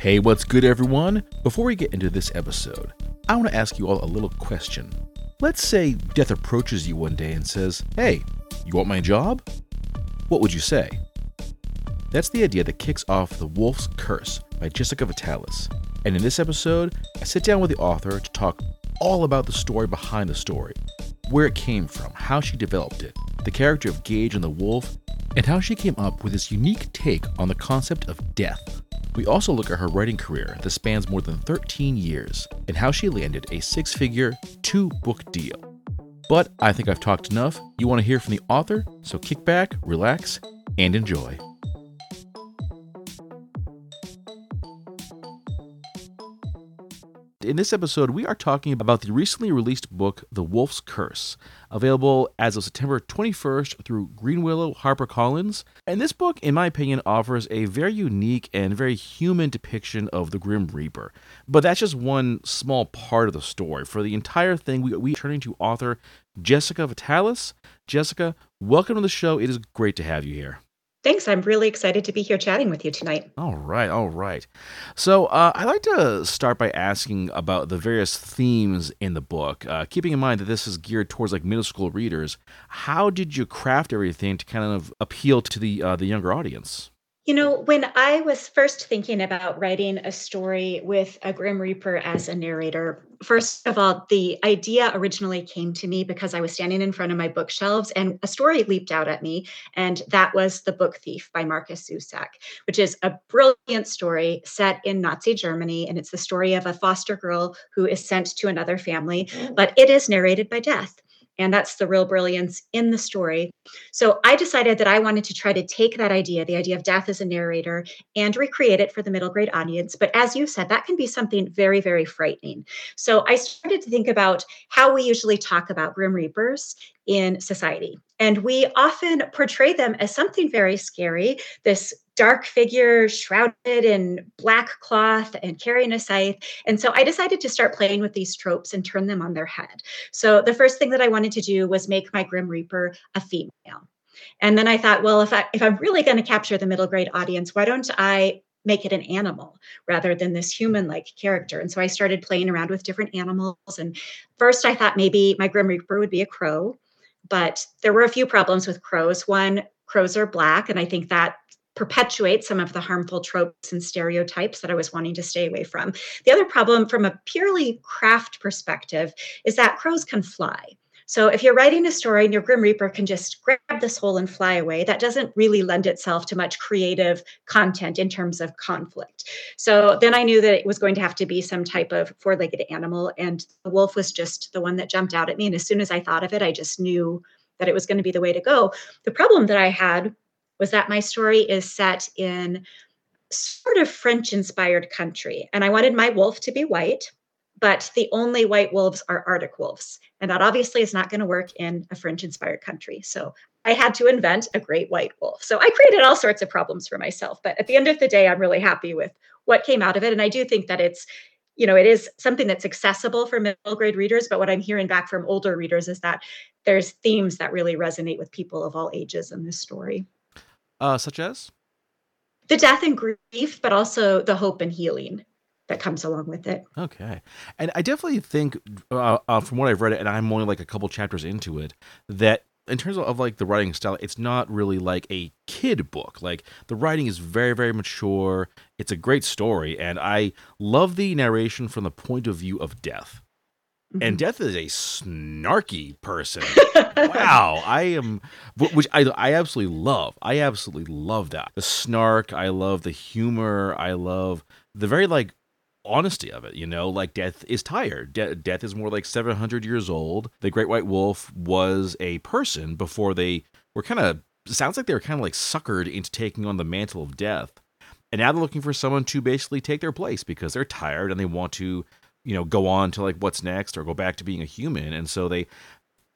Hey, what's good, everyone? Before we get into this episode, I want to ask you all a little question. Let's say death approaches you one day and says, Hey, you want my job? What would you say? That's the idea that kicks off The Wolf's Curse by Jessica Vitalis. And in this episode, I sit down with the author to talk all about the story behind the story, where it came from, how she developed it, the character of Gauge and the wolf, and how she came up with this unique take on the concept of death. We also look at her writing career that spans more than 13 years and how she landed a six figure, two book deal. But I think I've talked enough. You want to hear from the author, so kick back, relax, and enjoy. In this episode, we are talking about the recently released book, The Wolf's Curse, available as of September 21st through Greenwillow HarperCollins. And this book, in my opinion, offers a very unique and very human depiction of the Grim Reaper. But that's just one small part of the story. For the entire thing, we, are turning to author Jessica Vitalis. Jessica, welcome to the show. It is great to have you here. Thanks. I'm really excited to be here chatting with you tonight. All right. All right. So, uh, I'd like to start by asking about the various themes in the book. Uh, keeping in mind that this is geared towards like middle school readers, how did you craft everything to kind of appeal to the uh, the younger audience? You know, when I was first thinking about writing a story with a Grim Reaper as a narrator, first of all, the idea originally came to me because I was standing in front of my bookshelves and a story leaped out at me. And that was The Book Thief by Markus Zusak, which is a brilliant story set in Nazi Germany. And it's the story of a foster girl who is sent to another family, oh. but it is narrated by death. And that's the real brilliance in the story. So I decided that I wanted to try to take that idea, the idea of death as a narrator, and recreate it for the middle grade audience. But as you said, that can be something very, very frightening. So I started to think about how we usually talk about Grim Reapers in society. And we often portray them as something very scary this dark figure shrouded in black cloth and carrying a scythe. And so I decided to start playing with these tropes and turn them on their head. So the first thing that I wanted to do was make my Grim Reaper a female. And then I thought, well, if I if I'm really going to capture the middle grade audience, why don't I make it an animal rather than this human like character. And so I started playing around with different animals. And first I thought maybe my Grim Reaper would be a crow, but there were a few problems with crows. One, crows are black, and I think that perpetuates some of the harmful tropes and stereotypes that I was wanting to stay away from. The other problem, from a purely craft perspective, is that crows can fly. So if you're writing a story and your Grim Reaper can just grab this hole and fly away, that doesn't really lend itself to much creative content in terms of conflict. So then I knew that it was going to have to be some type of four legged animal. And the wolf was just the one that jumped out at me. And as soon as I thought of it, I just knew that it was going to be the way to go. The problem that I had was that my story is set in sort of French inspired country. And I wanted my wolf to be white, but the only white wolves are Arctic wolves. And that obviously is not going to work in a French inspired country. So I had to invent a great white wolf. So I created all sorts of problems for myself. But at the end of the day, I'm really happy with what came out of it. And I do think that it's you know, it is something that's accessible for middle grade readers, but what I'm hearing back from older readers is that there's themes that really resonate with people of all ages in this story. Uh, such as? The death and grief, but also the hope and healing that comes along with it. Okay. And I definitely think, uh, uh, from what I've read, and I'm only like a couple chapters into it, that in terms of, of, like the writing style, it's not really like a kid book. Like the writing is very, very mature. It's a great story, and I love the narration from the point of view of death. Mm-hmm. And Death is a snarky person. wow, I am, which I I absolutely love. I absolutely love that the snark. I love the humor. I love the very like honesty of it. You know, like Death is tired. De- Death is more like seven hundred years old. The Great White Wolf was a person before they were kind of. Sounds like they were kind of like suckered into taking on the mantle of death. And now they're looking for someone to basically take their place because they're tired and they want to you know go on to like what's next or go back to being a human. And so they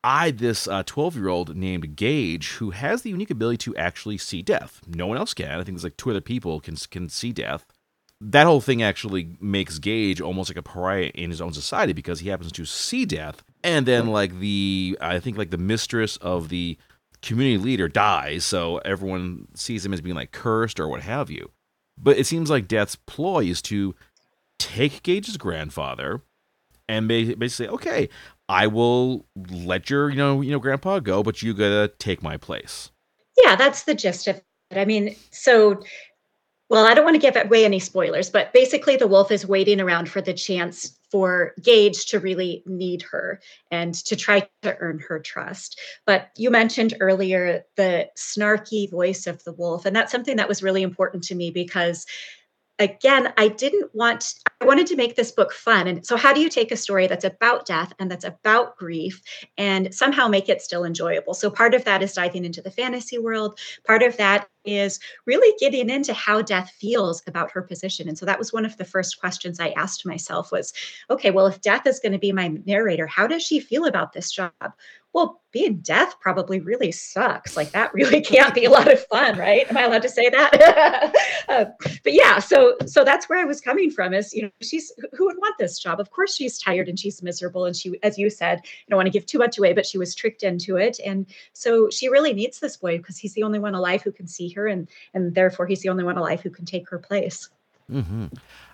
eyed this 12 uh, year old named Gauge who has the unique ability to actually see death. No one else can. I think there's like two other people can can see death. That whole thing actually makes Gauge almost like a pariah in his own society because he happens to see death and then like the i think like the mistress of the community leader dies. So everyone sees him as being like cursed or what have you. But it seems like Death's ploy is to take Gauge's grandfather and basically okay, I will let your, you know, you know, grandpa go, but you gotta take my place. Yeah, that's the gist of it. I mean, so well, I don't want to give away any spoilers, but basically the wolf is waiting around for the chance for Gauge to really need her and to try to earn her trust. But you mentioned earlier the snarky voice of the wolf, and that's something that was really important to me because again, I didn't want, I wanted to make this book fun. And so, how do you take a story that's about death and that's about grief and somehow make it still enjoyable? So, part of that is diving into the fantasy world. Part of that is really getting into how death feels about her position. And so, that was one of the first questions I asked myself was, okay, well, if death is going to be my narrator, how does she feel about this job? well, being death probably really sucks. Like that really can't be a lot of fun, right? Am I allowed to say that? uh, but yeah, so so that's where I was coming from. Is you know she's who would want this job? Of course she's tired and she's miserable, and she, as you said, I don't want to give too much away, but she was tricked into it, and so she really needs this boy because he's the only one alive who can see her, and and therefore he's the only one alive who can take her place. Mm-hmm.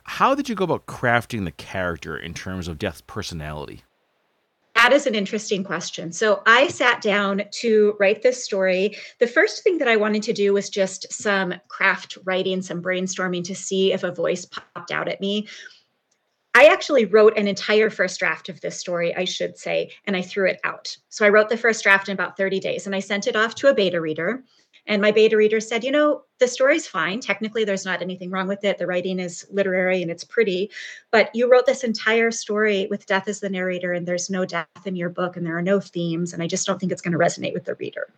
How did you go about crafting the character in terms of Death's personality? That is an interesting question. So I sat down to write this story. The first thing that I wanted to do was just some craft writing, some brainstorming to see if a voice popped out at me. I actually wrote an entire first draft of this story, I should say, and I threw it out. So I wrote the first draft in about 30 days and I sent it off to a beta reader. And my beta reader said, you know, the story's fine. Technically, there's not anything wrong with it. The writing is literary and it's pretty. But you wrote this entire story with death as the narrator, and there's no death in your book, and there are no themes. And I just don't think it's going to resonate with the reader.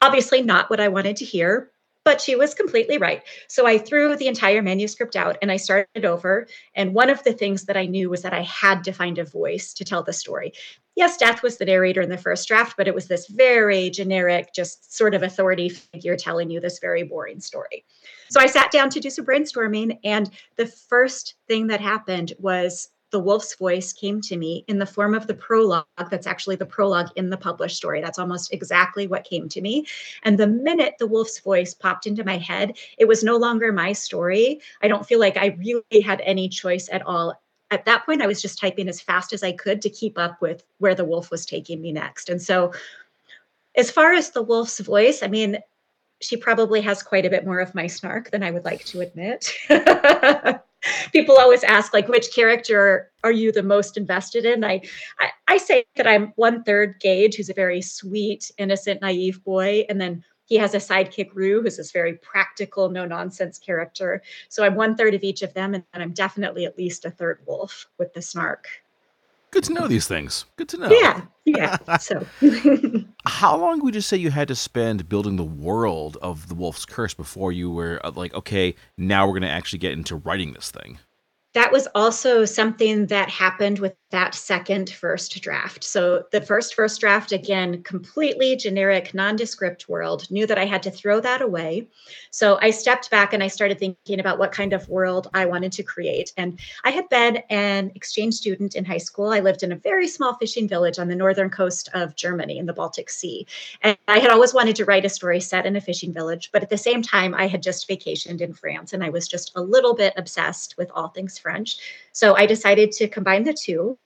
Obviously, not what I wanted to hear, but she was completely right. So I threw the entire manuscript out and I started over. And one of the things that I knew was that I had to find a voice to tell the story. Yes, Death was the narrator in the first draft, but it was this very generic, just sort of authority figure telling you this very boring story. So I sat down to do some brainstorming. And the first thing that happened was the wolf's voice came to me in the form of the prologue. That's actually the prologue in the published story. That's almost exactly what came to me. And the minute the wolf's voice popped into my head, it was no longer my story. I don't feel like I really had any choice at all. At that point, I was just typing as fast as I could to keep up with where the wolf was taking me next. And so, as far as the wolf's voice, I mean, she probably has quite a bit more of my snark than I would like to admit. people always ask like which character are you the most invested in I, I i, say that i'm one third Gauge who's a very sweet innocent naive boy and then he has a sidekick Roux who's this very practical no nonsense character so i'm one third of each of them and i'm definitely at least a third wolf with the snark Good to know these things. Good to know. Yeah, yeah. So, how long would you say you had to spend building the world of the Wolf's Curse before you were uh, like, okay, now we're going to actually get into writing this thing? That was also something that happened with that second first draft. So the first first draft again completely generic nondescript world knew that I had to throw that away. So I stepped back and I started thinking about what kind of world I wanted to create. And I had been an exchange student in high school. I lived in a very small fishing village on the northern coast of Germany in the Baltic Sea. And I had always wanted to write a story set in a fishing village, but at the same time I had just vacationed in France and I was just a little bit obsessed with all things French. So I decided to combine the two.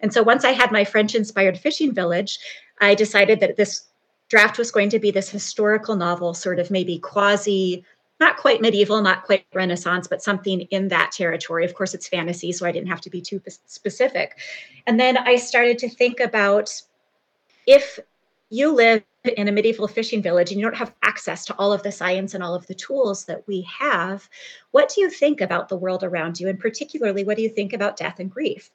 And so once I had my French inspired fishing village, I decided that this draft was going to be this historical novel, sort of maybe quasi, not quite medieval, not quite Renaissance, but something in that territory. Of course, it's fantasy, so I didn't have to be too specific. And then I started to think about if you live in a medieval fishing village and you don't have access to all of the science and all of the tools that we have, what do you think about the world around you? And particularly, what do you think about death and grief?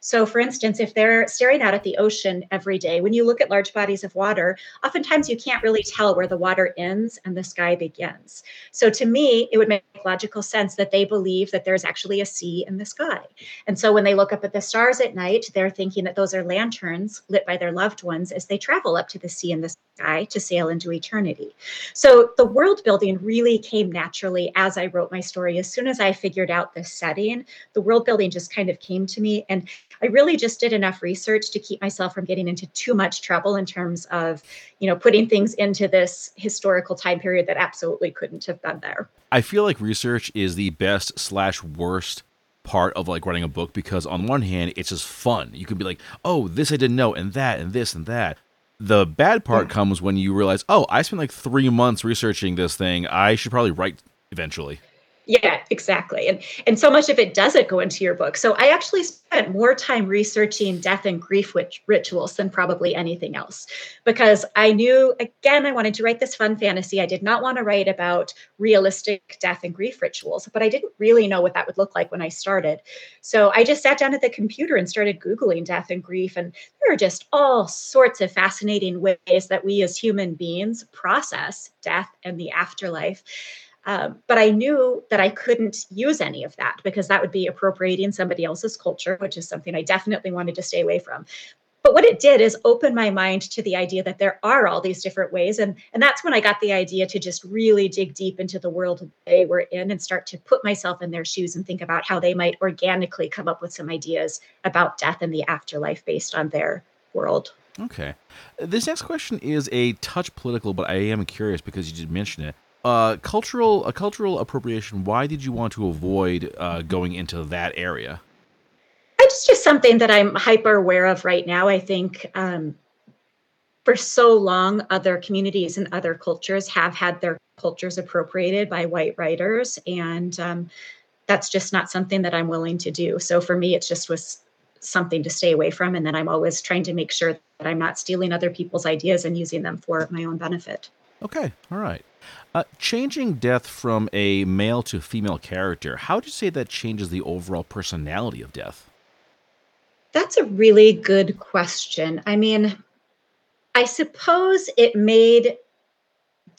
So, for instance, if they're staring out at the ocean every day, when you look at large bodies of water, oftentimes you can't really tell where the water ends and the sky begins. So, to me, it would make logical sense that they believe that there's actually a sea in the sky. And so, when they look up at the stars at night, they're thinking that those are lanterns lit by their loved ones as they travel up to the sea in the sky to sail into eternity. So, the world building really came naturally as I wrote my story. As soon as I figured out the setting, the world building just kind of came to me. And I really just did enough research to keep myself from getting into too much trouble in terms of, you know, putting things into this historical time period that absolutely couldn't have been there. I feel like research is the best slash worst part of like writing a book because on one hand it's just fun you can be like oh this i didn't know and that and this and that the bad part yeah. comes when you realize oh i spent like three months researching this thing i should probably write eventually yeah, exactly. And and so much of it doesn't go into your book. So I actually spent more time researching death and grief rituals than probably anything else because I knew again I wanted to write this fun fantasy. I did not want to write about realistic death and grief rituals, but I didn't really know what that would look like when I started. So I just sat down at the computer and started googling death and grief and there are just all sorts of fascinating ways that we as human beings process death and the afterlife. Um, but I knew that I couldn't use any of that because that would be appropriating somebody else's culture, which is something I definitely wanted to stay away from. But what it did is open my mind to the idea that there are all these different ways. And, and that's when I got the idea to just really dig deep into the world they were in and start to put myself in their shoes and think about how they might organically come up with some ideas about death and the afterlife based on their world. Okay. This next question is a touch political, but I am curious because you did mention it uh, cultural a cultural appropriation. Why did you want to avoid uh, going into that area? It's just something that I'm hyper aware of right now. I think um, for so long, other communities and other cultures have had their cultures appropriated by white writers, and um, that's just not something that I'm willing to do. So for me, it just was something to stay away from, and then I'm always trying to make sure that I'm not stealing other people's ideas and using them for my own benefit. Okay, all right. Uh, changing death from a male to female character, how would you say that changes the overall personality of death? That's a really good question. I mean, I suppose it made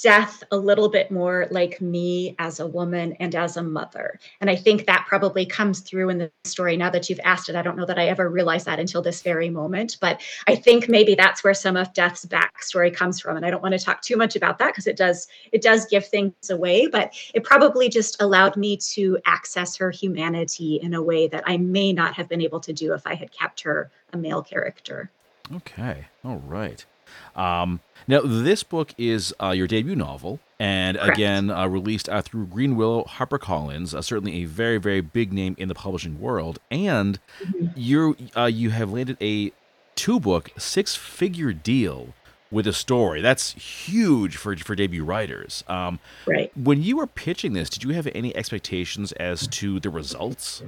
death a little bit more like me as a woman and as a mother. And I think that probably comes through in the story. Now that you've asked it, I don't know that I ever realized that until this very moment, but I think maybe that's where some of Death's backstory comes from. And I don't want to talk too much about that because it does it does give things away, but it probably just allowed me to access her humanity in a way that I may not have been able to do if I had kept her a male character. Okay. All right. Um, now, this book is uh, your debut novel, and Correct. again uh, released uh, through Greenwillow HarperCollins, uh, certainly a very, very big name in the publishing world. And mm-hmm. you uh, you have landed a two book, six figure deal with a story. That's huge for for debut writers. Um, right. When you were pitching this, did you have any expectations as to the results?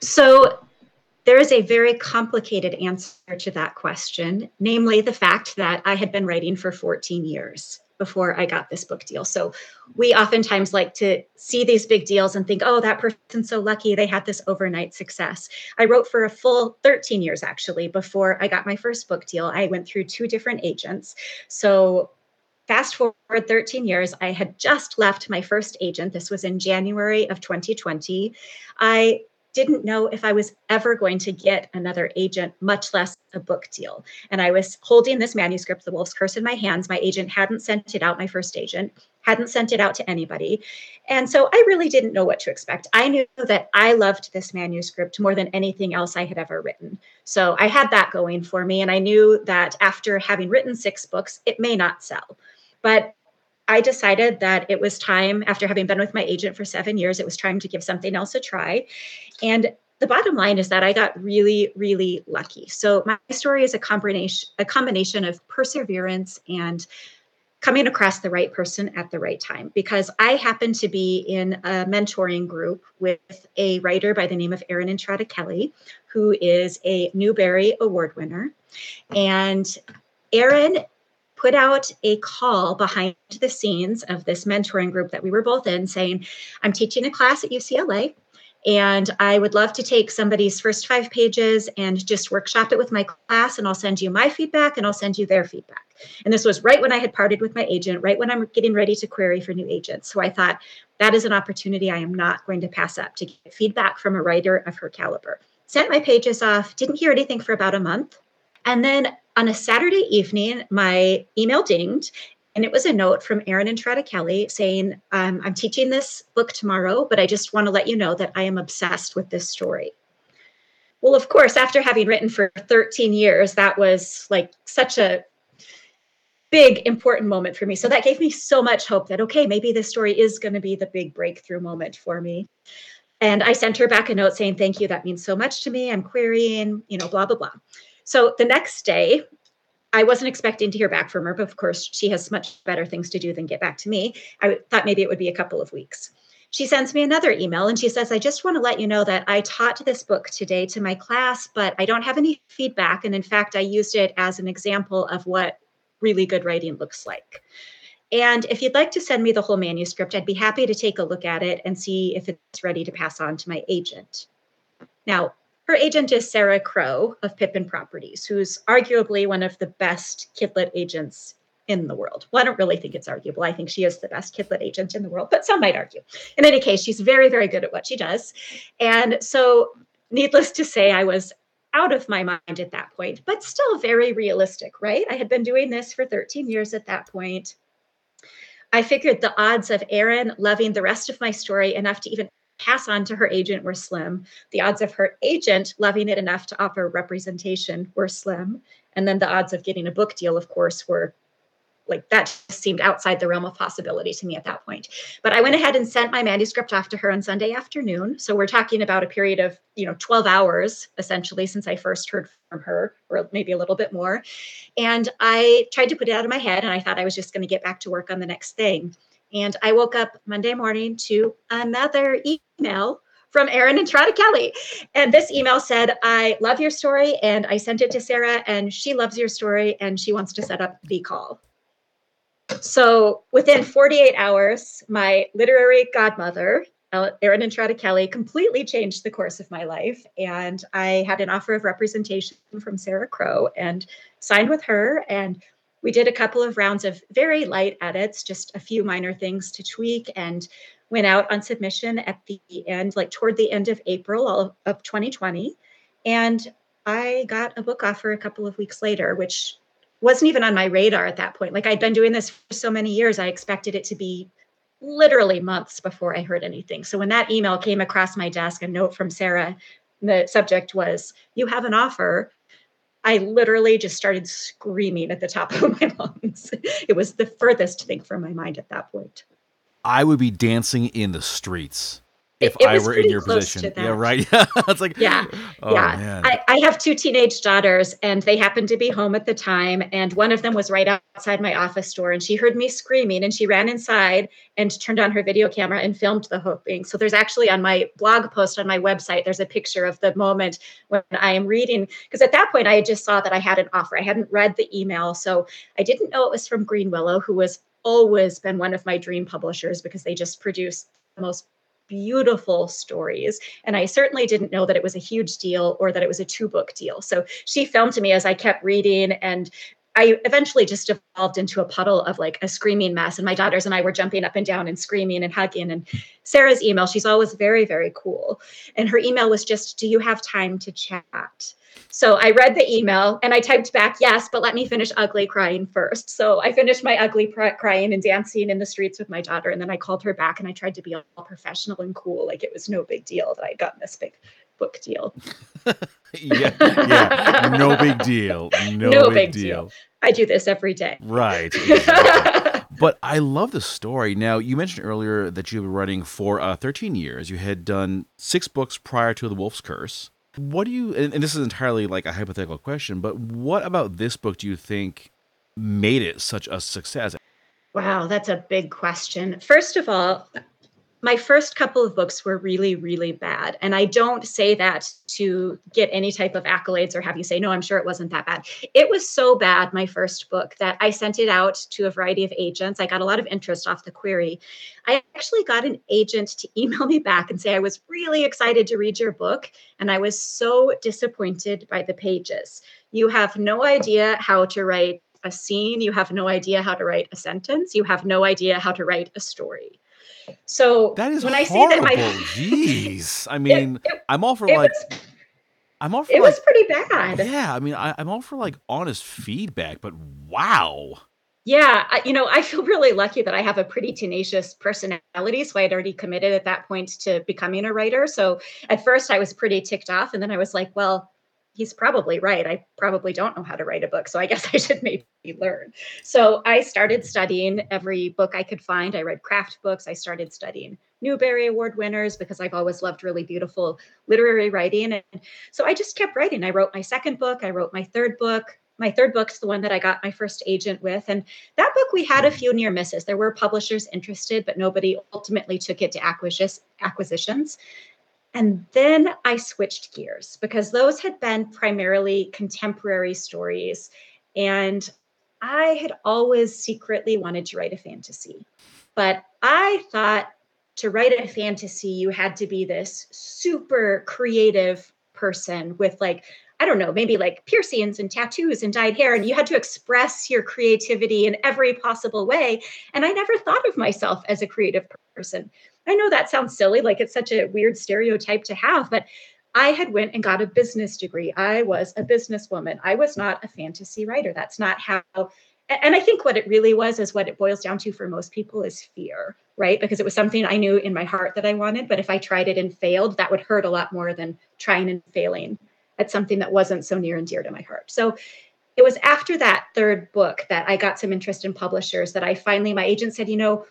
So there is a very complicated answer to that question, namely the fact that I had been writing for 14 years before I got this book deal. So we oftentimes like to see these big deals and think, oh, that person's so lucky they had this overnight success. I wrote for a full 13 years actually before I got my first book deal. I went through two different agents. So fast forward 13 years, I had just left my first agent. This was in January of 2020. I didn't know if I was ever going to get another agent, much less a book deal. And I was holding this manuscript, The Wolf's Curse, in my hands. My agent hadn't sent it out, my first agent hadn't sent it out to anybody. And so I really didn't know what to expect. I knew that I loved this manuscript more than anything else I had ever written. So I had that going for me. And I knew that after having written six books, it may not sell. But I decided that it was time, after having been with my agent for seven years, it was time to give something else a try. And the bottom line is that I got really, really lucky. So my story is a combination, a combination of perseverance and coming across the right person at the right time because I happen to be in a mentoring group with a writer by the name of Erin Entrada Kelly, who is a Newbery Award winner. And Erin put out a call behind the scenes of this mentoring group that we were both in saying, I'm teaching a class at UCLA. And I would love to take somebody's first five pages and just workshop it with my class. And I'll send you my feedback and I'll send you their feedback. And this was right when I had parted with my agent, right when I'm getting ready to query for new agents. So I thought that is an opportunity I am not going to pass up to get feedback from a writer of her caliber. Sent my pages off, didn't hear anything for about a month. And then on a Saturday evening, my email dinged and it was a note from Erin Entrada Kelly saying, um, I'm teaching this book tomorrow, but I just want to let you know that I am obsessed with this story. Well, of course, after having written for 13 years, that was like such a big important moment for me. So that gave me so much hope that okay, maybe this story is going to be the big breakthrough moment for me. And I sent her back a note saying, Thank you. That means so much to me. I'm querying, you know, blah, blah, blah. So the next day, I wasn't expecting to hear back from her, but of course, she has much better things to do than get back to me. I thought maybe it would be a couple of weeks. She sends me another email and she says, I just want to let you know that I taught this book today to my class, but I don't have any feedback. And in fact, I used it as an example of what really good writing looks like. And if you'd like to send me the whole manuscript, I'd be happy to take a look at it and see if it's ready to pass on to my agent. Now, her agent is Sara Crowe of Pippin Properties, who's arguably one of the best kidlit agents in the world. Well, I don't really think it's arguable. I think she is the best kidlit agent in the world, but some might argue. In any case, she's very, very good at what she does. And so, needless to say, I was out of my mind at that point, but still very realistic, right? I had been doing this for 13 years at that point. I figured the odds of Erin loving the rest of my story enough to even pass on to her agent were slim. The odds of her agent loving it enough to offer representation were slim. And then the odds of getting a book deal, of course, were like that seemed outside the realm of possibility to me at that point. But I went ahead and sent my manuscript off to her on Sunday afternoon. So we're talking about a period of, you know, 12 hours essentially since I first heard from her, or maybe a little bit more. And I tried to put it out of my head and I thought I was just going to get back to work on the next thing. And I woke up Monday morning to another email from Erin Entrada Kelly. And this email said, I love your story. And I sent it to Sara, and she loves your story, and she wants to set up the call. So within 48 hours, my literary godmother, Erin Entrada Kelly, completely changed the course of my life. And I had an offer of representation from Sara Crowe and signed with her. And we did a couple of rounds of very light edits, just a few minor things to tweak, and went out on submission at the end, like toward the end of April of 2020. And I got a book offer a couple of weeks later, which wasn't even on my radar at that point. Like I'd been doing this for so many years, I expected it to be literally months before I heard anything. So when that email came across my desk, a note from Sara, the subject was, You have an offer. I literally just started screaming at the top of my lungs. It was the furthest thing from my mind at that point. I would be dancing in the streets if I were in your position. Yeah, right. Yeah, it's like yeah, oh, yeah. I, I, have two teenage daughters, and they happened to be home at the time. And one of them was right outside my office door, and she heard me screaming, and she ran inside and turned on her video camera and filmed the whole thing. So there's actually on my blog post on my website, there's a picture of the moment when I am reading because at that point I just saw that I had an offer. I hadn't read the email, so I didn't know it was from Greenwillow, who was always been one of my dream publishers because they just produce the most beautiful stories. And I certainly didn't know that it was a huge deal or that it was a two book deal. So she filmed to me as I kept reading and I eventually just evolved into a puddle of like a screaming mess. And my daughters and I were jumping up and down and screaming and hugging. And Sara's email, she's always very, very cool. And her email was just, Do you have time to chat? So I read the email and I typed back, yes, but let me finish ugly crying first. So I finished my ugly pr- crying and dancing in the streets with my daughter. And then I called her back and I tried to be all professional and cool. Like it was no big deal that I'd gotten this big book deal. yeah, yeah, no big deal. No, no big, big deal. deal. I do this every day. Right. Exactly. but I love the story. Now, you mentioned earlier that you were writing for uh, 13 years. You had done six books prior to The Wolf's Curse. What do you, and, and this is entirely like a hypothetical question, but what about this book do you think made it such a success? Wow, that's a big question. First of all, my first couple of books were really, really bad. And I don't say that to get any type of accolades or have you say, no, I'm sure it wasn't that bad. It was so bad, my first book, that I sent it out to a variety of agents. I got a lot of interest off the query. I actually got an agent to email me back and say, I was really excited to read your book. And I was so disappointed by the pages. You have no idea how to write a scene. You have no idea how to write a sentence. You have no idea how to write a story. So that is when horrible. I say that my jeez, I mean, it, it, I'm all for like. Was, I'm all for it like, was pretty bad. Yeah, I mean, I, am all for like honest feedback, but wow. Yeah, I, you know, I feel really lucky that I have a pretty tenacious personality. So I had already committed at that point to becoming a writer. So at first I was pretty ticked off. And then I was like, well, he's probably right. I probably don't know how to write a book. So I guess I should maybe learn. So I started studying every book I could find. I read craft books. I started studying Newbery Award winners because I've always loved really beautiful literary writing. And so I just kept writing. I wrote my second book, I wrote my third book. My third book's the one that I got my first agent with. And that book, we had a few near misses. There were publishers interested, but nobody ultimately took it to acquisitions. And then I switched gears because those had been primarily contemporary stories. And I had always secretly wanted to write a fantasy. But I thought to write a fantasy, you had to be this super creative person with like I don't know, maybe like piercings and tattoos and dyed hair, and you had to express your creativity in every possible way. And I never thought of myself as a creative person. I know that sounds silly, like it's such a weird stereotype to have, but I had went and got a business degree. I was a businesswoman. I was not a fantasy writer. That's not how and I think what it really was is what it boils down to for most people is fear, right? Because it was something I knew in my heart that I wanted, but if I tried it and failed, that would hurt a lot more than trying and failing at something that wasn't so near and dear to my heart. So it was after that third book that I got some interest in publishers that I finally, my agent said, you know,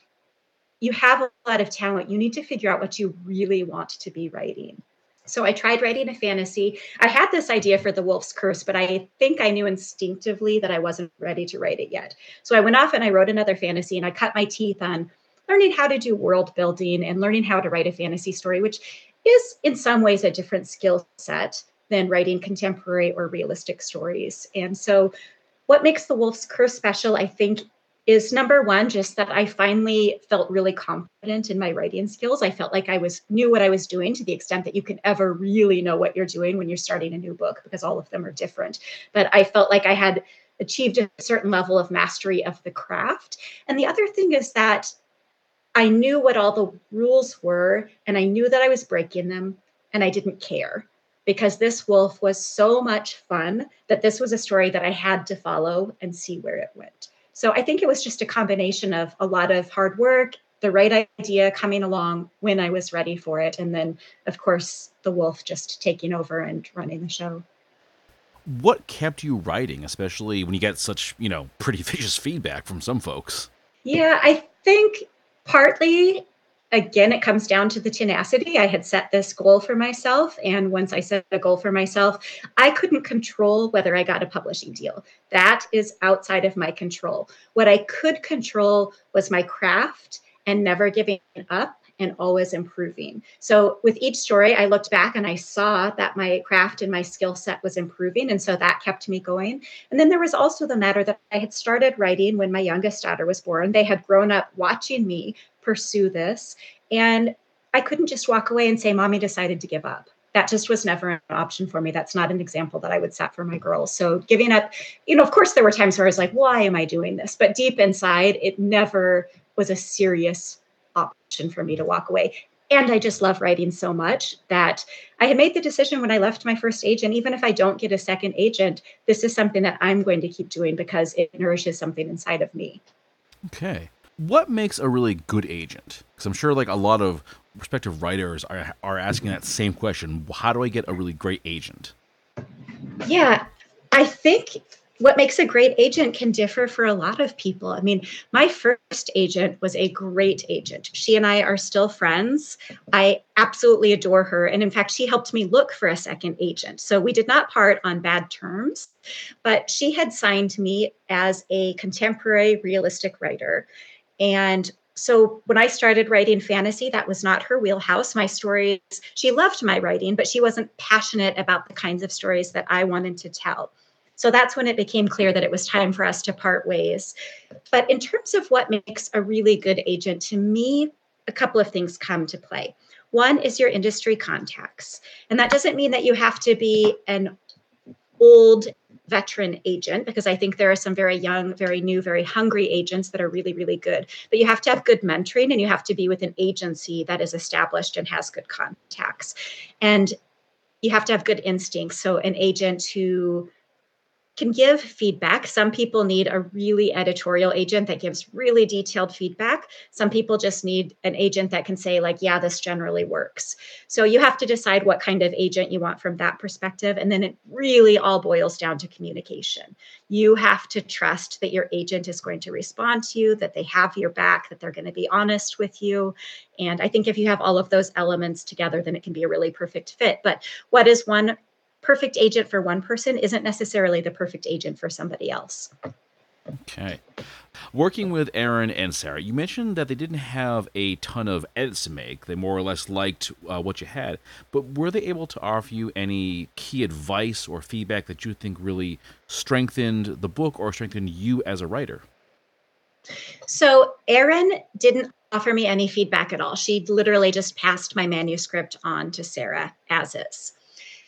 you have a lot of talent. You need to figure out what you really want to be writing. So I tried writing a fantasy. I had this idea for The Wolf's Curse, but I think I knew instinctively that I wasn't ready to write it yet. So I went off and I wrote another fantasy and I cut my teeth on learning how to do world building and learning how to write a fantasy story, which is in some ways a different skill set than writing contemporary or realistic stories. And so what makes The Wolf's Curse special, I think, is number one just that i finally felt really confident in my writing skills. I felt like i was knew what i was doing to the extent that you can ever really know what you're doing when you're starting a new book because all of them are different. But i felt like i had achieved a certain level of mastery of the craft. And the other thing is that i knew what all the rules were and i knew that i was breaking them and i didn't care because this wolf was so much fun that this was a story that i had to follow and see where it went so I think it was just a combination of a lot of hard work, the right idea coming along when I was ready for it, and then, of course, the wolf just taking over and running the show. What kept you writing, especially when you get such, you know, pretty vicious feedback from some folks? Yeah, I think partly again, it comes down to the tenacity. I had set this goal for myself. And once I set a goal for myself, I couldn't control whether I got a publishing deal. That is outside of my control. What I could control was my craft and never giving up and always improving. So with each story, I looked back and I saw that my craft and my skill set was improving. And so that kept me going. And then there was also the matter that I had started writing when my youngest daughter was born. They had grown up watching me pursue this. And I couldn't just walk away and say, Mommy decided to give up. That just was never an option for me. That's not an example that I would set for my girls. So giving up, you know, of course, there were times where I was like, why am I doing this? But deep inside, it never was a serious option for me to walk away. And I just love writing so much that I had made the decision when I left my first agent, even if I don't get a second agent, this is something that I'm going to keep doing because it nourishes something inside of me. Okay what makes a really good agent? Because I'm sure like a lot of prospective writers are are asking that same question. How do I get a really great agent? Yeah, I think what makes a great agent can differ for a lot of people. I mean, my first agent was a great agent. She and I are still friends. I absolutely adore her. And in fact, she helped me look for a second agent. So we did not part on bad terms, but she had signed me as a contemporary realistic writer. And so when I started writing fantasy, that was not her wheelhouse. My stories, she loved my writing, but she wasn't passionate about the kinds of stories that I wanted to tell. So that's when it became clear that it was time for us to part ways. But in terms of what makes a really good agent, to me, a couple of things come to play. One is your industry contacts. And that doesn't mean that you have to be an old veteran agent because I think there are some very young, very new, very hungry agents that are really, really good. But you have to have good mentoring and you have to be with an agency that is established and has good contacts. And you have to have good instincts. So, an agent who can give feedback. Some people need a really editorial agent that gives really detailed feedback. Some people just need an agent that can say, like, yeah, this generally works. So you have to decide what kind of agent you want from that perspective. And then it really all boils down to communication. You have to trust that your agent is going to respond to you, that they have your back, that they're going to be honest with you. And I think if you have all of those elements together, then it can be a really perfect fit. But what is one perfect agent for one person isn't necessarily the perfect agent for somebody else. Okay. Working with Erin and Sara, you mentioned that they didn't have a ton of edits to make. They more or less liked uh, what you had. But were they able to offer you any key advice or feedback that you think really strengthened the book or strengthened you as a writer? So, Erin didn't offer me any feedback at all. She literally just passed my manuscript on to Sara as is.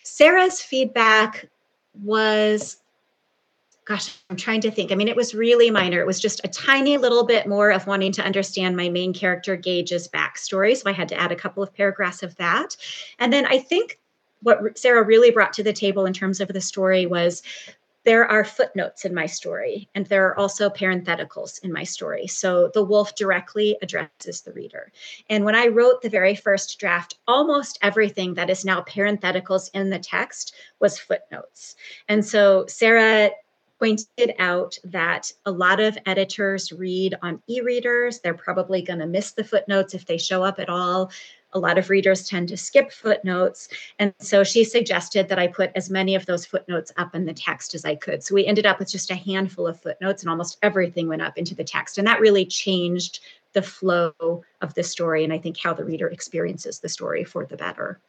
Sara's feedback was gosh, I'm trying to think. I mean, it was really minor. It was just a tiny little bit more of wanting to understand my main character, Gauge's backstory. So I had to add a couple of paragraphs of that. And then I think what Sarah really brought to the table in terms of the story was there are footnotes in my story, and there are also parentheticals in my story. So the wolf directly addresses the reader. And when I wrote the very first draft, almost everything that is now parentheticals in the text was footnotes. And so Sara pointed out that a lot of editors read on e readers. They're probably going to miss the footnotes if they show up at all a lot of readers tend to skip footnotes. And so she suggested that I put as many of those footnotes up in the text as I could. So we ended up with just a handful of footnotes, and almost everything went up into the text. And that really changed the flow of the story and I think how the reader experiences the story for the better.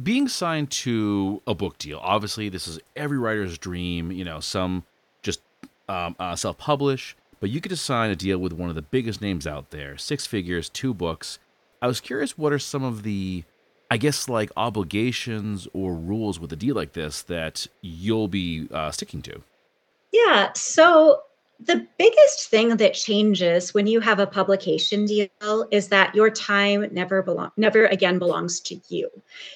Being signed to a book deal, obviously, this is every writer's dream. You know, some just um, uh, self publish, but you get to sign a deal with one of the biggest names out there six figures, two books. I was curious what are some of the I guess like obligations or rules with a deal like this that you'll be uh, sticking to. Yeah. So the biggest thing that changes when you have a publication deal is that your time never belong never again belongs to you.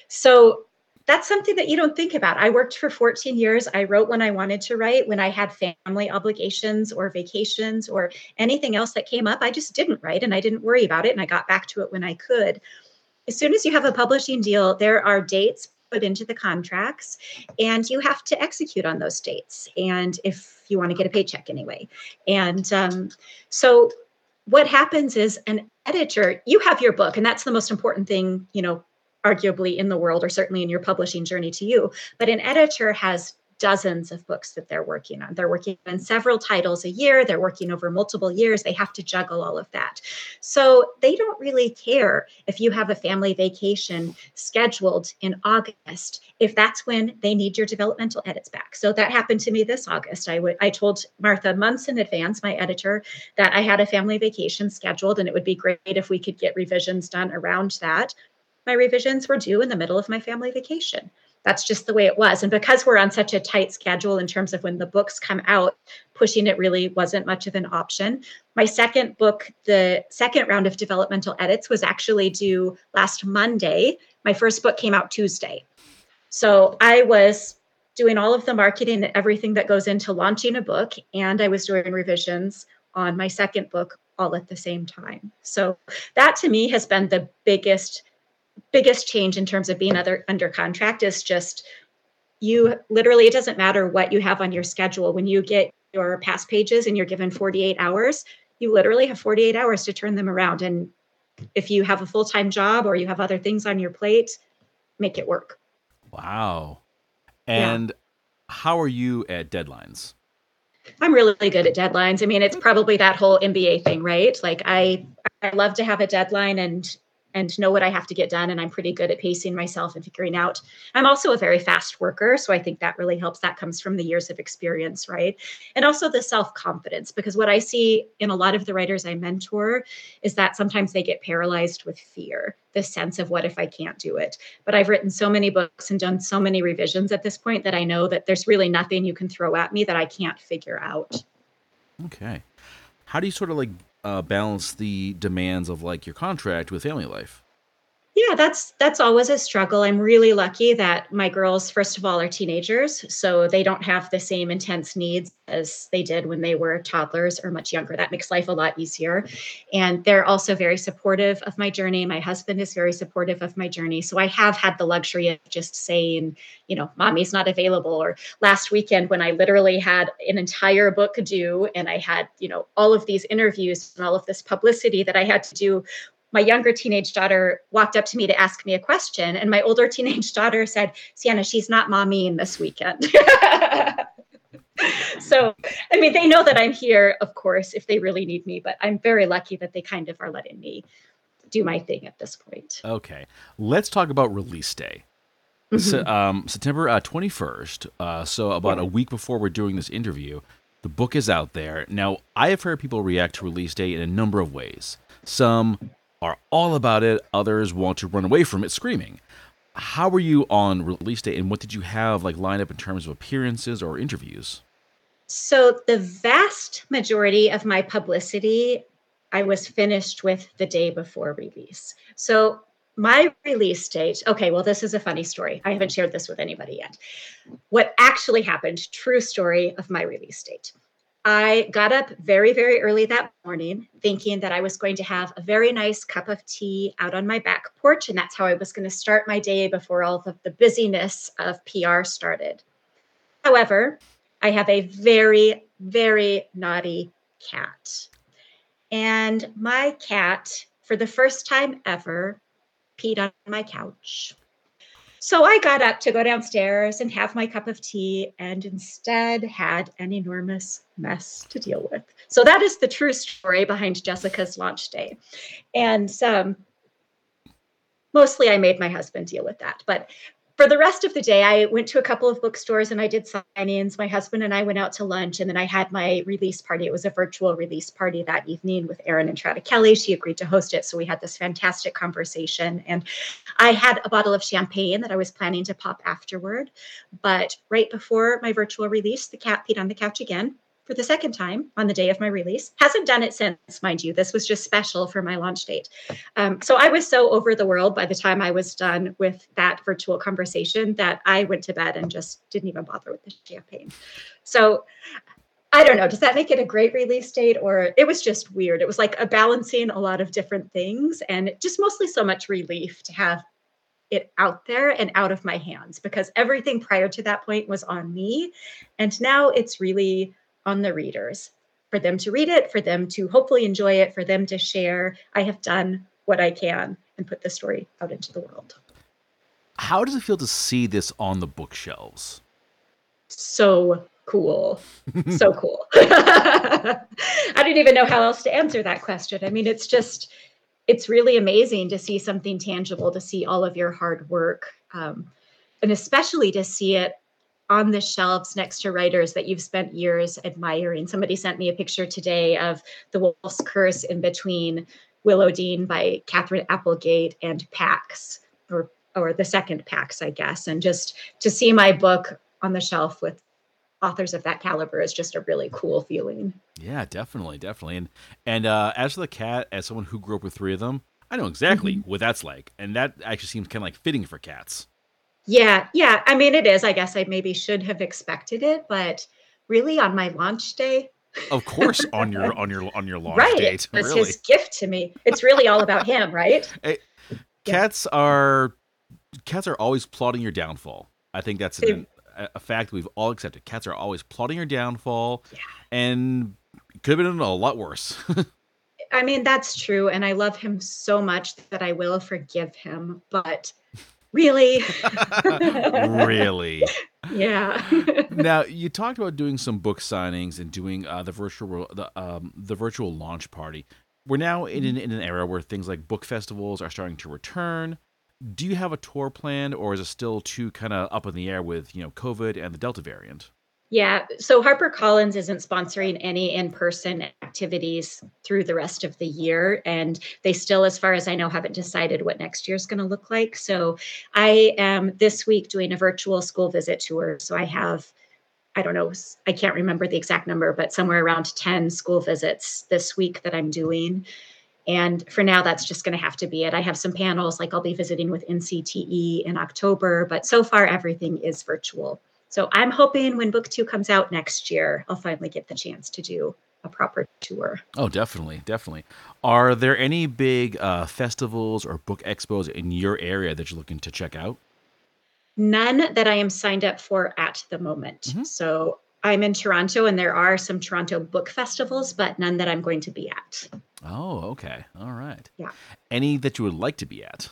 So that's something that you don't think about. I worked for 14 years. I wrote when I wanted to write. When I had family obligations or vacations or anything else that came up, I just didn't write and I didn't worry about it. And I got back to it when I could. As soon as you have a publishing deal, there are dates put into the contracts and you have to execute on those dates. And if you want to get a paycheck anyway. And um, so what happens is an editor, you have your book, and that's the most important thing, you know, arguably in the world or certainly in your publishing journey to you. But an editor has dozens of books that they're working on. They're working on several titles a year, they're working over multiple years. They have to juggle all of that. So they don't really care if you have a family vacation scheduled in August, if that's when they need your developmental edits back. So that happened to me this August. I would I told Martha months in advance, my editor, that I had a family vacation scheduled and it would be great if we could get revisions done around that my revisions were due in the middle of my family vacation. That's just the way it was. And because we're on such a tight schedule in terms of when the books come out, pushing it really wasn't much of an option. My second book, the second round of developmental edits, was actually due last Monday. My first book came out Tuesday. So I was doing all of the marketing and everything that goes into launching a book, and I was doing revisions on my second book all at the same time. So that to me has been the biggest biggest change in terms of being other under contract is just you literally it doesn't matter what you have on your schedule. When you get your past pages and you're given 48 hours you literally have 48 hours to turn them around. And if you have a full-time job or you have other things on your plate make it work. Wow. And yeah. how are you at deadlines? I'm really good at deadlines. I mean it's probably that whole mba thing right? Like i i love to have a deadline and and know what I have to get done. And I'm pretty good at pacing myself and figuring out. I'm also a very fast worker. So I think that really helps. That comes from the years of experience, right? And also the self confidence, because what I see in a lot of the writers I mentor is that sometimes they get paralyzed with fear, the sense of what if I can't do it. But I've written so many books and done so many revisions at this point that I know that there's really nothing you can throw at me that I can't figure out. Okay. How do you sort of like uh, balance the demands of like your contract with family life? Yeah, that's that's always a struggle. I'm really lucky that my girls, first of all, are teenagers, so they don't have the same intense needs as they did when they were toddlers or much younger. That makes life a lot easier. And they're also very supportive of my journey. My husband is very supportive of my journey. So I have had the luxury of just saying, you know, mommy's not available. Or last weekend when I literally had an entire book due and I had, you know, all of these interviews and all of this publicity that I had to do my younger teenage daughter walked up to me to ask me a question, and my older teenage daughter said, Sienna, she's not mommying this weekend. so, I mean, they know that I'm here, of course, if they really need me, but I'm very lucky that they kind of are letting me do my thing at this point. Okay. Let's talk about release day. Mm-hmm. So, um, September uh, 21st, uh, so about yeah. a week before we're doing this interview, the book is out there. Now, I have heard people react to release day in a number of ways. Some are all about it, others want to run away from it screaming. How were you on release day and what did you have like lined up in terms of appearances or interviews? So the vast majority of my publicity I was finished with the day before release. So my release date, okay, well, this is a funny story. I haven't shared this with anybody yet. What actually happened, true story of my release date. I got up very, very early that morning thinking that I was going to have a very nice cup of tea out on my back porch. And that's how I was going to start my day before all of the busyness of PR started. However, I have a very, very naughty cat. And my cat, for the first time ever, peed on my couch. So I got up to go downstairs and have my cup of tea and instead had an enormous mess to deal with. So that is the true story behind Jessica's launch day. And um, mostly I made my husband deal with that. But for the rest of the day, I went to a couple of bookstores and I did sign ins. My husband and I went out to lunch, and then I had my release party. It was a virtual release party that evening with Erin Entrada Kelly. She agreed to host it. So we had this fantastic conversation. And I had a bottle of champagne that I was planning to pop afterward. But right before my virtual release, the cat peed on the couch again for the second time on the day of my release. Hasn't done it since, mind you. This was just special for my launch date. Um, so I was so over the world by the time I was done with that virtual conversation that I went to bed and just didn't even bother with the champagne. So I don't know. Does that make it a great release date or it was just weird? It was like a balancing a lot of different things and just mostly so much relief to have it out there and out of my hands because everything prior to that point was on me. And now it's really on the readers for them to read it, for them to hopefully enjoy it, for them to share. I have done what I can and put the story out into the world. How does it feel to see this on the bookshelves? So cool. so cool. I don't even know how else to answer that question. I mean, it's just, it's really amazing to see something tangible, to see all of your hard work, um, and especially to see it on the shelves next to writers that you've spent years admiring. Somebody sent me a picture today of The Wolf's Curse in between Willodeen by Katherine Applegate and Pax, or or the second Pax, I guess. And just to see my book on the shelf with authors of that caliber is just a really cool feeling. Yeah, definitely, definitely. And and uh, as for the cat, as someone who grew up with three of them, I know exactly mm-hmm. what that's like, and that actually seems kind of like fitting for cats. Yeah, yeah. I mean, it is. I guess I maybe should have expected it, but really on my launch day. Of course, on your on your on your launch right. date. It's really. his gift to me. It's really all about him, right? Hey, cats yeah. are cats are always plotting your downfall. I think that's an, a, a fact we've all accepted. Cats are always plotting your downfall, yeah. and could have been a lot worse. I mean, that's true, and I love him so much that I will forgive him, but really? Really? Yeah. Now you talked about doing some book signings and doing uh, the virtual the um, the virtual launch party. We're now in an, in an era where things like book festivals are starting to return. Do you have a tour planned or is it still too kind of up in the air with you know covid and the delta variant yeah. So HarperCollins isn't sponsoring any in person activities through the rest of the year. And they still, as far as I know, haven't decided what next year is going to look like. So I am this week doing a virtual school visit tour. So I have, I don't know, I can't remember the exact number, but somewhere around 10 school visits this week that I'm doing. And for now, that's just going to have to be it. I have some panels, like I'll be visiting with NCTE in October, but so far everything is virtual. So I'm hoping when book two comes out next year, I'll finally get the chance to do a proper tour. Oh, definitely, definitely. Are there any big uh, festivals or book expos in your area that you're looking to check out? None that I am signed up for at the moment. Mm-hmm. So I'm in Toronto and there are some Toronto book festivals, but none that I'm going to be at. Oh, okay. All right. Yeah. Any that you would like to be at?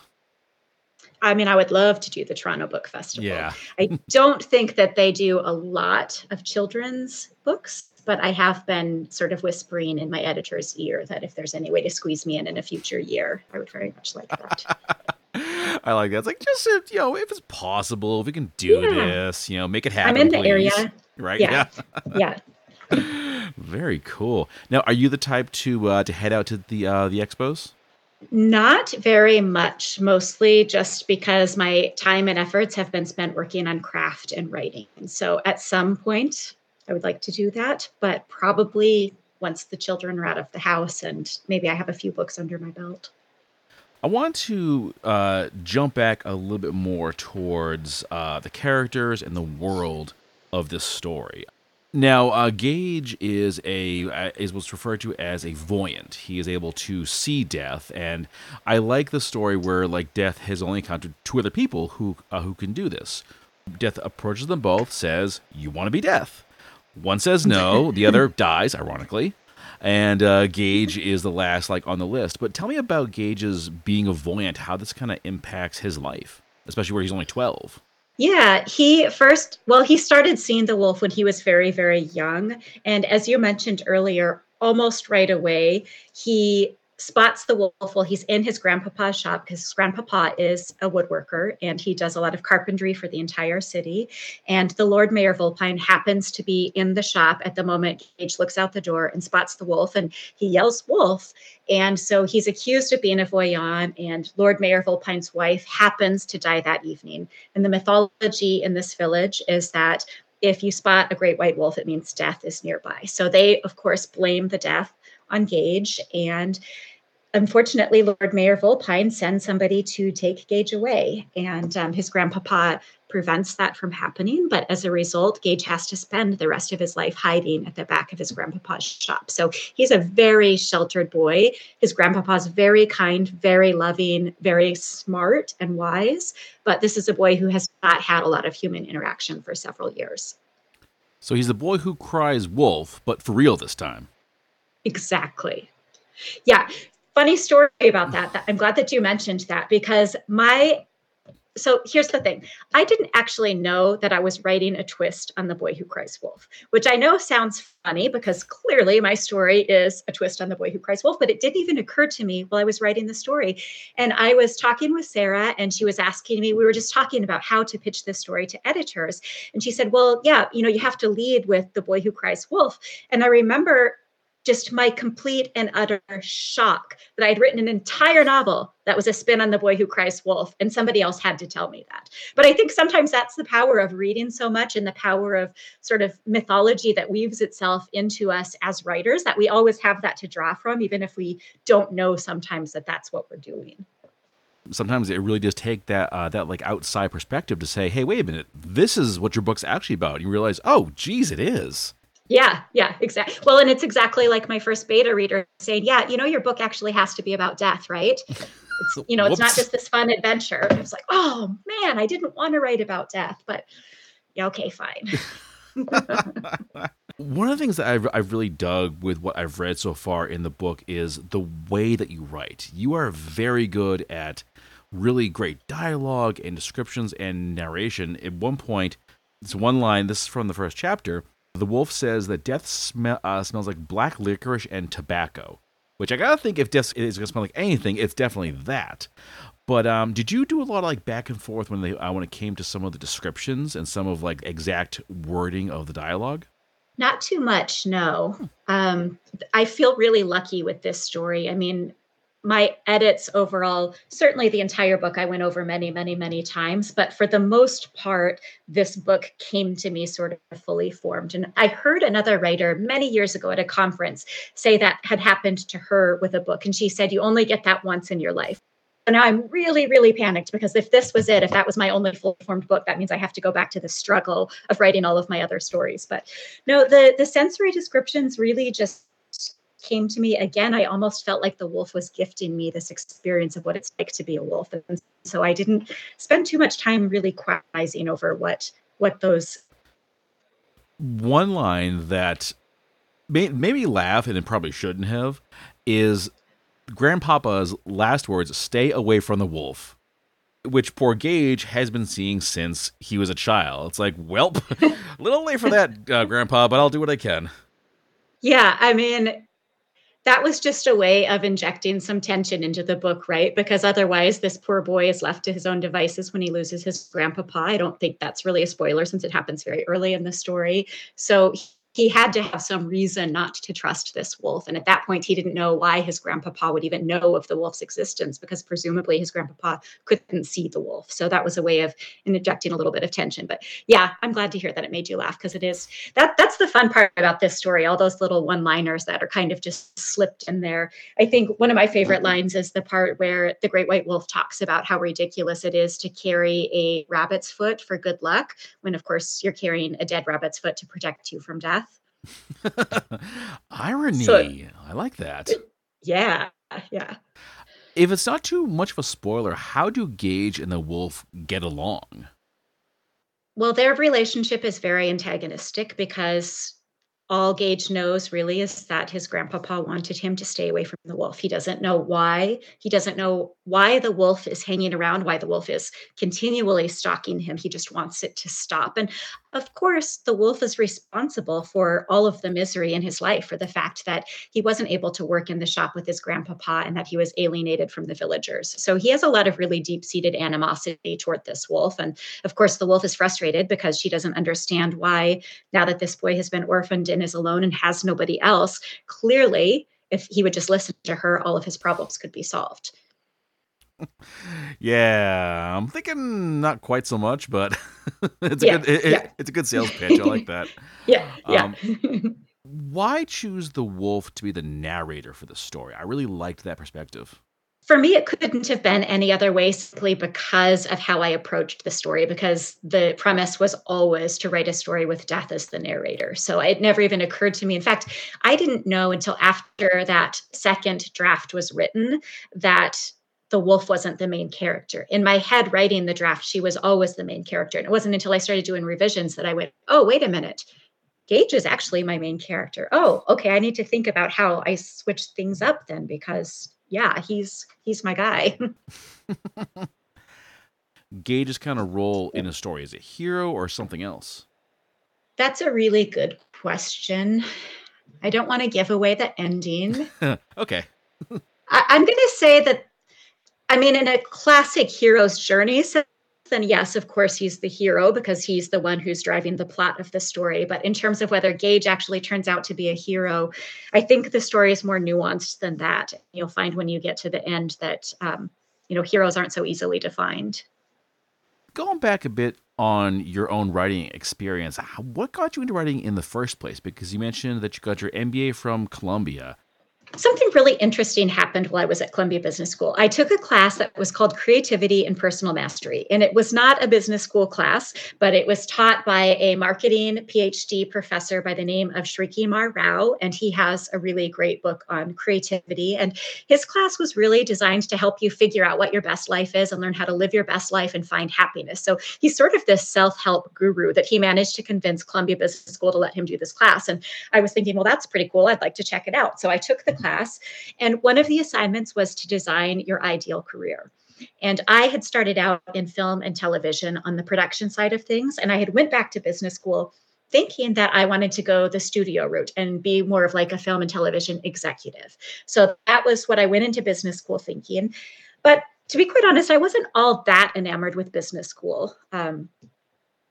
I mean, I would love to do the Toronto Book Festival. Yeah. I don't think that they do a lot of children's books, but I have been sort of whispering in my editor's ear that if there's any way to squeeze me in in a future year, I would very much like that. I like that. It's like just if, you know if it's possible, if we can do yeah. this, you know, make it happen. I'm in please. the area, right? Yeah, yeah. yeah. Very cool. Now, are you the type to uh, to head out to the uh, the expos? Not very much, mostly just because my time and efforts have been spent working on craft and writing. So at some point, I would like to do that, but probably once the children are out of the house and maybe I have a few books under my belt. I want to uh, jump back a little bit more towards uh, the characters and the world of this story. Now, uh, Gauge is a uh, is what's referred to as a voyant. He is able to see death, and I like the story where like death has only encountered two other people who uh, who can do this. Death approaches them both, says, "You want to be death." One says no, the other dies, ironically and uh, Gauge is the last like on the list. But tell me about Gauge's being a voyant, how this kind of impacts his life, especially where he's only twelve. Yeah, he first, well, he started seeing the wolf when he was very, very young. And as you mentioned earlier, almost right away, he spots the wolf while he's in his grandpapa's shop because his grandpapa is a woodworker and he does a lot of carpentry for the entire city. And the Lord Mayor Vulpine happens to be in the shop at the moment. Gauge looks out the door and spots the wolf and he yells, Wolf. And so he's accused of being a voyant, and Lord Mayor Vulpine's wife happens to die that evening. And the mythology in this village is that if you spot a great white wolf, it means death is nearby. So they, of course, blame the death on Gauge. And unfortunately, Lord Mayor Volpine sends somebody to take Gauge away, and um, his grandpapa prevents that from happening. But as a result, Gauge has to spend the rest of his life hiding at the back of his grandpapa's shop. So he's a very sheltered boy. His grandpapa's very kind, very loving, very smart and wise. But this is a boy who has not had a lot of human interaction for several years. So he's the boy who cries wolf, but for real this time. Exactly. Yeah funny story about that, i'm glad that you mentioned that because my so here's the thing. I didn't actually know that i was writing a twist on the boy who cries wolf which i know sounds funny because clearly my story is a twist on the boy who cries wolf but it didn't even occur to me while i was writing the story. And i was talking with Sara and she was asking me we were just talking about how to pitch this story to editors. And she said well yeah you know you have to lead with the boy who cries wolf. And i remember just my complete and utter shock that I'd written an entire novel that was a spin on The Boy Who Cries Wolf, and somebody else had to tell me that. But I think sometimes that's the power of reading so much and the power of sort of mythology that weaves itself into us as writers, that we always have that to draw from, even if we don't know sometimes that that's what we're doing sometimes it really does take that uh, that like outside perspective to say, hey, wait a minute, this is what your book's actually about. And you realize, oh, geez, it is. Yeah, yeah, exactly. Well, and it's exactly like my first beta reader saying, "Yeah, you know, your book actually has to be about death, right? It's you know, it's not just this fun adventure." It's like, "Oh man, I didn't want to write about death, but yeah, okay, fine." One of the things that I've, I've really dug with what I've read so far in the book is the way that you write. You are very good at really great dialogue and descriptions and narration. At one point, it's one line. This is from the first chapter the wolf says that death sm- uh, smells like black licorice and tobacco, which I gotta think if death is gonna smell like anything, it's definitely that. But um, did you do a lot of like back and forth when they uh, when it came to some of the descriptions and some of like exact wording of the dialogue? Not too much, no. Um, I feel really lucky with this story. I mean, my edits overall, certainly the entire book I went over many, many, many times, but for the most part, this book came to me sort of fully formed. And I heard another writer many years ago at a conference say that had happened to her with a book. And she said, You only get that once in your life. And now I'm really, really panicked because if this was it, if that was my only full formed book, that means I have to go back to the struggle of writing all of my other stories. But no, the the sensory descriptions really just came to me again i almost felt like the wolf was gifting me this experience of what it's like to be a wolf and so i didn't spend too much time really quizing over what what those one line that made, made me laugh and it probably shouldn't have is grandpapa's last words stay away from the wolf which poor Gauge has been seeing since he was a child. It's like, well, a little late for that, uh, Grandpa, but I'll do what I can. Yeah, I mean, that was just a way of injecting some tension into the book, right? Because otherwise, this poor boy is left to his own devices when he loses his grandpapa. I don't think that's really a spoiler since it happens very early in the story. So he had to have some reason not to trust this wolf. And at that point, he didn't know why his grandpapa would even know of the wolf's existence because presumably his grandpapa couldn't see the wolf. So that was a way of injecting a little bit of tension. But yeah, I'm glad to hear that it made you laugh because it is that that's the fun part about this story. All those little one-liners that are kind of just slipped in there. I think one of my favorite lines is the part where the great white wolf talks about how ridiculous it is to carry a rabbit's foot for good luck when of course you're carrying a dead rabbit's foot to protect you from death. Irony. So, I like that. Yeah, yeah. If it's not too much of a spoiler, how do Gauge and the wolf get along? Well, their relationship is very antagonistic because all Gauge knows really is that his grandpapa wanted him to stay away from the wolf. He doesn't know why. He doesn't know why the wolf is hanging around, why the wolf is continually stalking him. He just wants it to stop. And of course, the wolf is responsible for all of the misery in his life, for the fact that he wasn't able to work in the shop with his grandpapa and that he was alienated from the villagers. So he has a lot of really deep seated animosity toward this wolf. And of course, the wolf is frustrated because she doesn't understand why, now that this boy has been orphaned and is alone and has nobody else, clearly, if he would just listen to her, all of his problems could be solved. yeah, I'm thinking not quite so much, but it's a yeah, good it, yeah. it, it's a good sales pitch. I like that. yeah, yeah. Um, why choose the wolf to be the narrator for the story? I really liked that perspective for me, it couldn't have been any other way simply because of how I approached the story, because the premise was always to write a story with death as the narrator. So it never even occurred to me. In fact, I didn't know until after that second draft was written that the wolf wasn't the main character. In my head, writing the draft, she was always the main character. And it wasn't until I started doing revisions that I went, oh, wait a minute. Gauge is actually my main character. Oh, okay. I need to think about how I switch things up then because yeah, he's he's my guy. Gauge's kind of role in a story is a hero or something else? That's a really good question. I don't want to give away the ending. okay. I, am going to say that, I mean, in a classic hero's journey then yes, of course, he's the hero because he's the one who's driving the plot of the story. But in terms of whether Gauge actually turns out to be a hero, I think the story is more nuanced than that. You'll find when you get to the end that, um, you know, heroes aren't so easily defined. Going back a bit on your own writing experience, what got you into writing in the first place? Because you mentioned that you got your MBA from Columbia something really interesting happened while I was at Columbia Business School. I took a class that was called Creativity and Personal Mastery. And it was not a business school class, but it was taught by a marketing PhD professor by the name of Srikumar Rao. And he has a really great book on creativity. And his class was really designed to help you figure out what your best life is and learn how to live your best life and find happiness. So he's sort of this self help guru that he managed to convince Columbia Business School to let him do this class. And I was thinking, well, that's pretty cool. I'd like to check it out. So I took the class. And one of the assignments was to design your ideal career. And I had started out in film and television on the production side of things. And I had went back to business school thinking that I wanted to go the studio route and be more of like a film and television executive. So that was what I went into business school thinking. But to be quite honest, I wasn't all that enamored with business school. Um,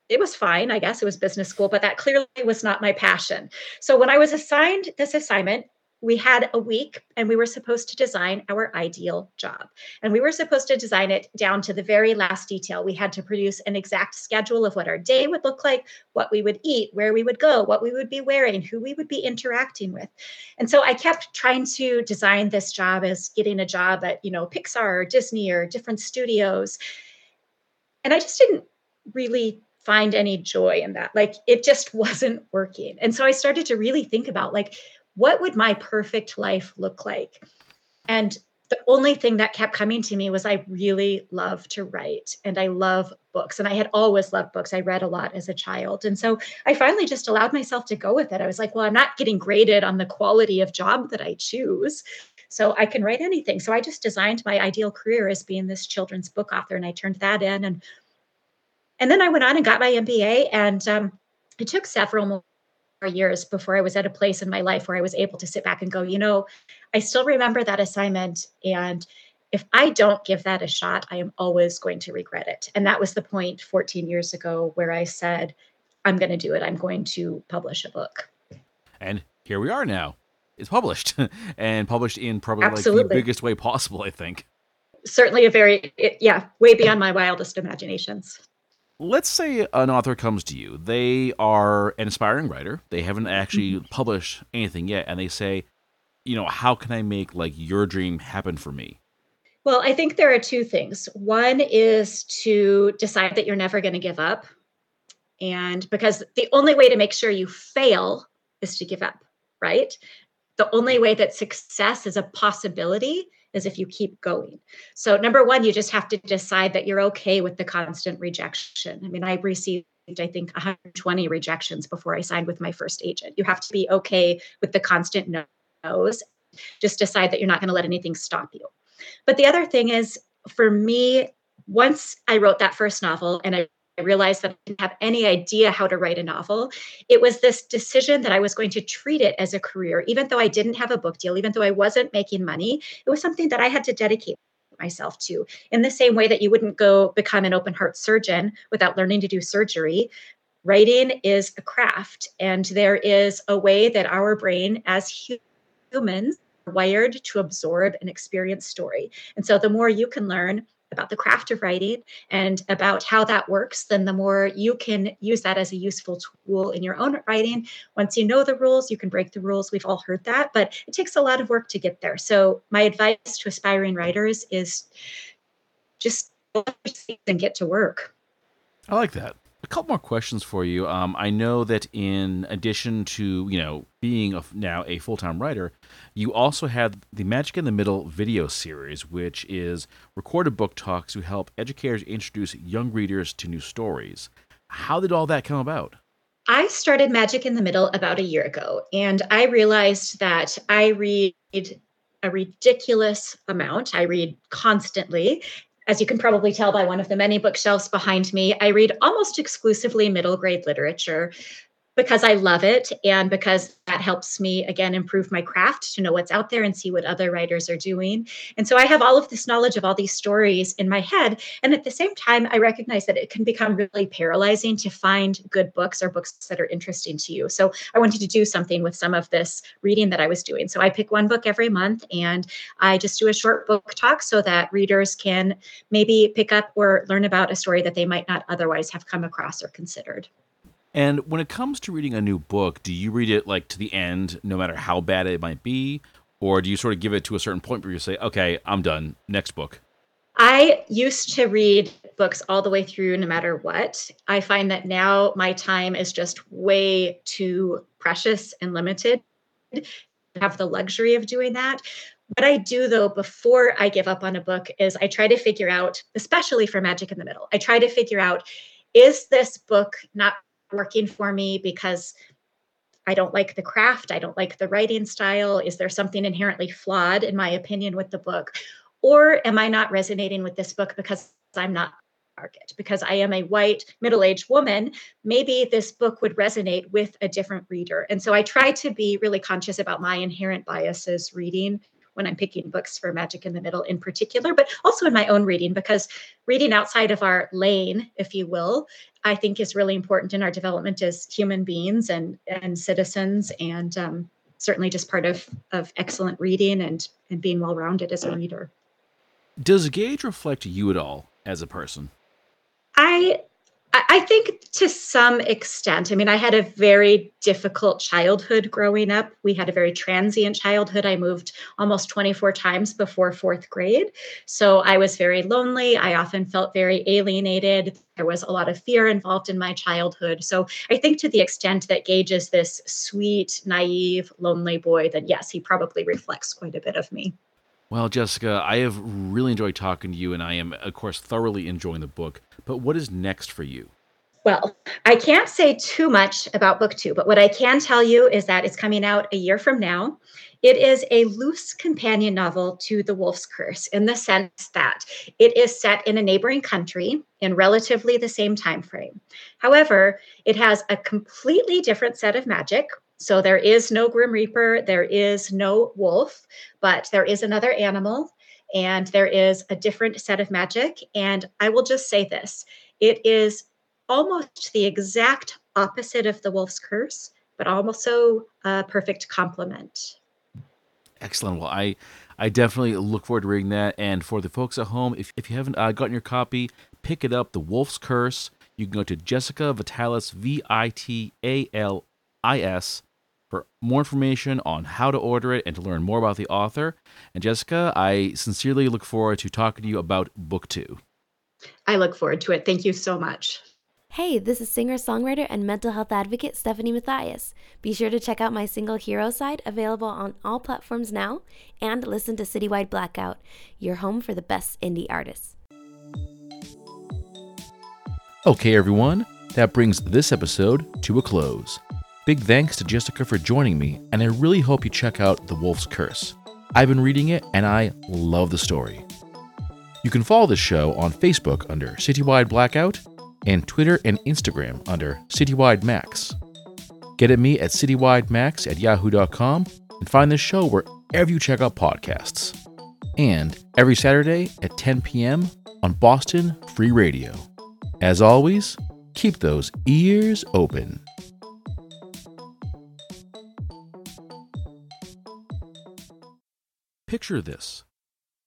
it was fine, I guess it was business school, but that clearly was not my passion. So when I was assigned this assignment, we had a week and we were supposed to design our ideal job. And we were supposed to design it down to the very last detail. We had to produce an exact schedule of what our day would look like, what we would eat, where we would go, what we would be wearing, who we would be interacting with. And so I kept trying to design this job as getting a job at, you know, Pixar or Disney or different studios. And I just didn't really find any joy in that. Like it just wasn't working. And so I started to really think about like, what would my perfect life look like? And the only thing that kept coming to me was I really love to write and I love books. And I had always loved books. I read a lot as a child. And so I finally just allowed myself to go with it. I was like, well, I'm not getting graded on the quality of job that I choose. So I can write anything. So I just designed my ideal career as being this children's book author and I turned that in. And and then I went on and got my MBA. And um, it took several years before I was at a place in my life where I was able to sit back and go, you know, I still remember that assignment. And if I don't give that a shot, I am always going to regret it. And that was the point 14 years ago where I said, I'm going to do it. I'm going to publish a book. And here we are now. It's published and published in probably Absolutely. like the biggest way possible, I think. Certainly a very, yeah, way beyond my wildest imaginations let's say an author comes to you. They are an aspiring writer. They haven't actually mm-hmm. published anything yet, and they say, you know, how can I make like your dream happen for me? Well, I think there are two things. One is to decide that you're never going to give up. And because the only way to make sure you fail is to give up, right? The only way that success is a possibility is if you keep going. So, number one, you just have to decide that you're okay with the constant rejection. I mean, I received I think 120 rejections before I signed with my first agent. You have to be okay with the constant no's. Just decide that you're not going to let anything stop you. But the other thing is, for me, once I wrote that first novel and I I realized that I didn't have any idea how to write a novel. It was this decision that I was going to treat it as a career, even though I didn't have a book deal, even though I wasn't making money. It was something that I had to dedicate myself to. In the same way that you wouldn't go become an open heart surgeon without learning to do surgery, writing is a craft. And there is a way that our brain, as humans, are wired to absorb and experience story. And so the more you can learn about the craft of writing and about how that works, then the more you can use that as a useful tool in your own writing. Once you know the rules, you can break the rules. We've all heard that, but it takes a lot of work to get there. So, my advice to aspiring writers is just and get to work. I like that a couple more questions for you. Um, I know that in addition to you know being a, now a full time writer, you also have the Magic in the Middle video series, which is recorded book talks to help educators introduce young readers to new stories. How did all that come about? I started Magic in the Middle about a year ago, and I realized that I read a ridiculous amount. I read constantly, as you can probably tell by one of the many bookshelves behind me, I read almost exclusively middle grade literature because I love it and because that helps me again improve my craft to know what's out there and see what other writers are doing. And so I have all of this knowledge of all these stories in my head and at the same time I recognize that it can become really paralyzing to find good books or books that are interesting to you. So I wanted to do something with some of this reading that I was doing. So I pick one book every month and I just do a short book talk so that readers can maybe pick up or learn about a story that they might not otherwise have come across or considered. And when it comes to reading a new book, do you read it like to the end, no matter how bad it might be? Or do you sort of give it to a certain point where you say, okay, I'm done, next book? I used to read books all the way through, no matter what. I find that now my time is just way too precious and limited to have the luxury of doing that. What I do though before I give up on a book is I try to figure out, especially for Magic in the Middle, I try to figure out is this book not working for me because I don't like the craft, I don't like the writing style. Is there something inherently flawed, in my opinion, with the book? Or am I not resonating with this book because I'm not market because I am a white middle aged woman, maybe this book would resonate with a different reader. And so I try to be really conscious about my inherent biases reading when I'm picking books for Magic in the Middle in particular, but also in my own reading, because reading outside of our lane, if you will, I think is really important in our development as human beings and, and citizens. And um, certainly just part of of excellent reading and and being well rounded as a reader. Does Gauge reflect you at all as a person? I I think to some extent. I mean, I had a very difficult childhood growing up. We had a very transient childhood. I moved almost 24 times before fourth grade. So I was very lonely. I often felt very alienated. There was a lot of fear involved in my childhood. So I think to the extent that Gauge is this sweet, naive, lonely boy, then yes, he probably reflects quite a bit of me. Well, Jessica, I have really enjoyed talking to you, and I am, of course, thoroughly enjoying the book. But what is next for you? Well, I can't say too much about book two, but what I can tell you is that it's coming out a year from now. It is a loose companion novel to The Wolf's Curse in the sense that it is set in a neighboring country in relatively the same time frame. However, it has a completely different set of magic. So there is no Grim Reaper, there is no wolf, but there is another animal and there is a different set of magic. And I will just say this it is almost the exact opposite of the wolf's curse, but also a perfect complement. Excellent. Well, I I definitely look forward to reading that. And for the folks at home, if, if you haven't uh, gotten your copy, pick it up. The Wolf's Curse. You can go to Jessica Vitalis, V I T A L I S, for more information on how to order it and to learn more about the author. And Jessica, I sincerely look forward to talking to you about book two. I look forward to it. Thank you so much. Hey, this is singer, songwriter, and mental health advocate Stephanie Matthias. Be sure to check out my single Hero Side, available on all platforms now, and listen to Citywide Blackout, your home for the best indie artists. Okay, everyone, that brings this episode to a close. Big thanks to Jessica for joining me, and I really hope you check out The Wolf's Curse. I've been reading it, and I love the story. You can follow the show on Facebook under Citywide Blackout and Twitter and Instagram under Citywide Max. Get at me at citywidemax at yahoo.com and find this show wherever you check out podcasts. And every Saturday at 10 p.m. on Boston Free Radio. As always, keep those ears open. Picture this.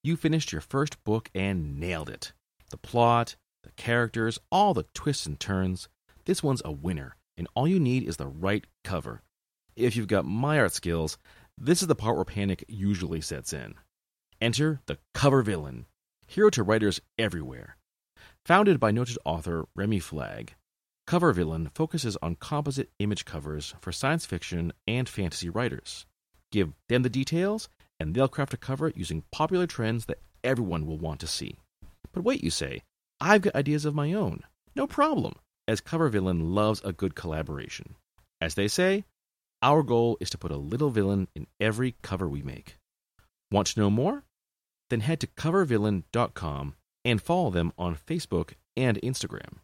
You finished your first book and nailed it. The plot, the characters, all the twists and turns. This one's a winner, and all you need is the right cover. If you've got my art skills, this is the part where panic usually sets in. Enter the cover villain, hero to writers everywhere. Founded by noted author Remy Flagg, Cover Villain focuses on composite image covers for science fiction and fantasy writers. Give them the details, and they'll craft a cover using popular trends that everyone will want to see. But wait, you say, I've got ideas of my own. No problem, as Cover Villain loves a good collaboration. As they say, our goal is to put a little villain in every cover we make. Want to know more? Then head to covervillain.com and follow them on Facebook and Instagram.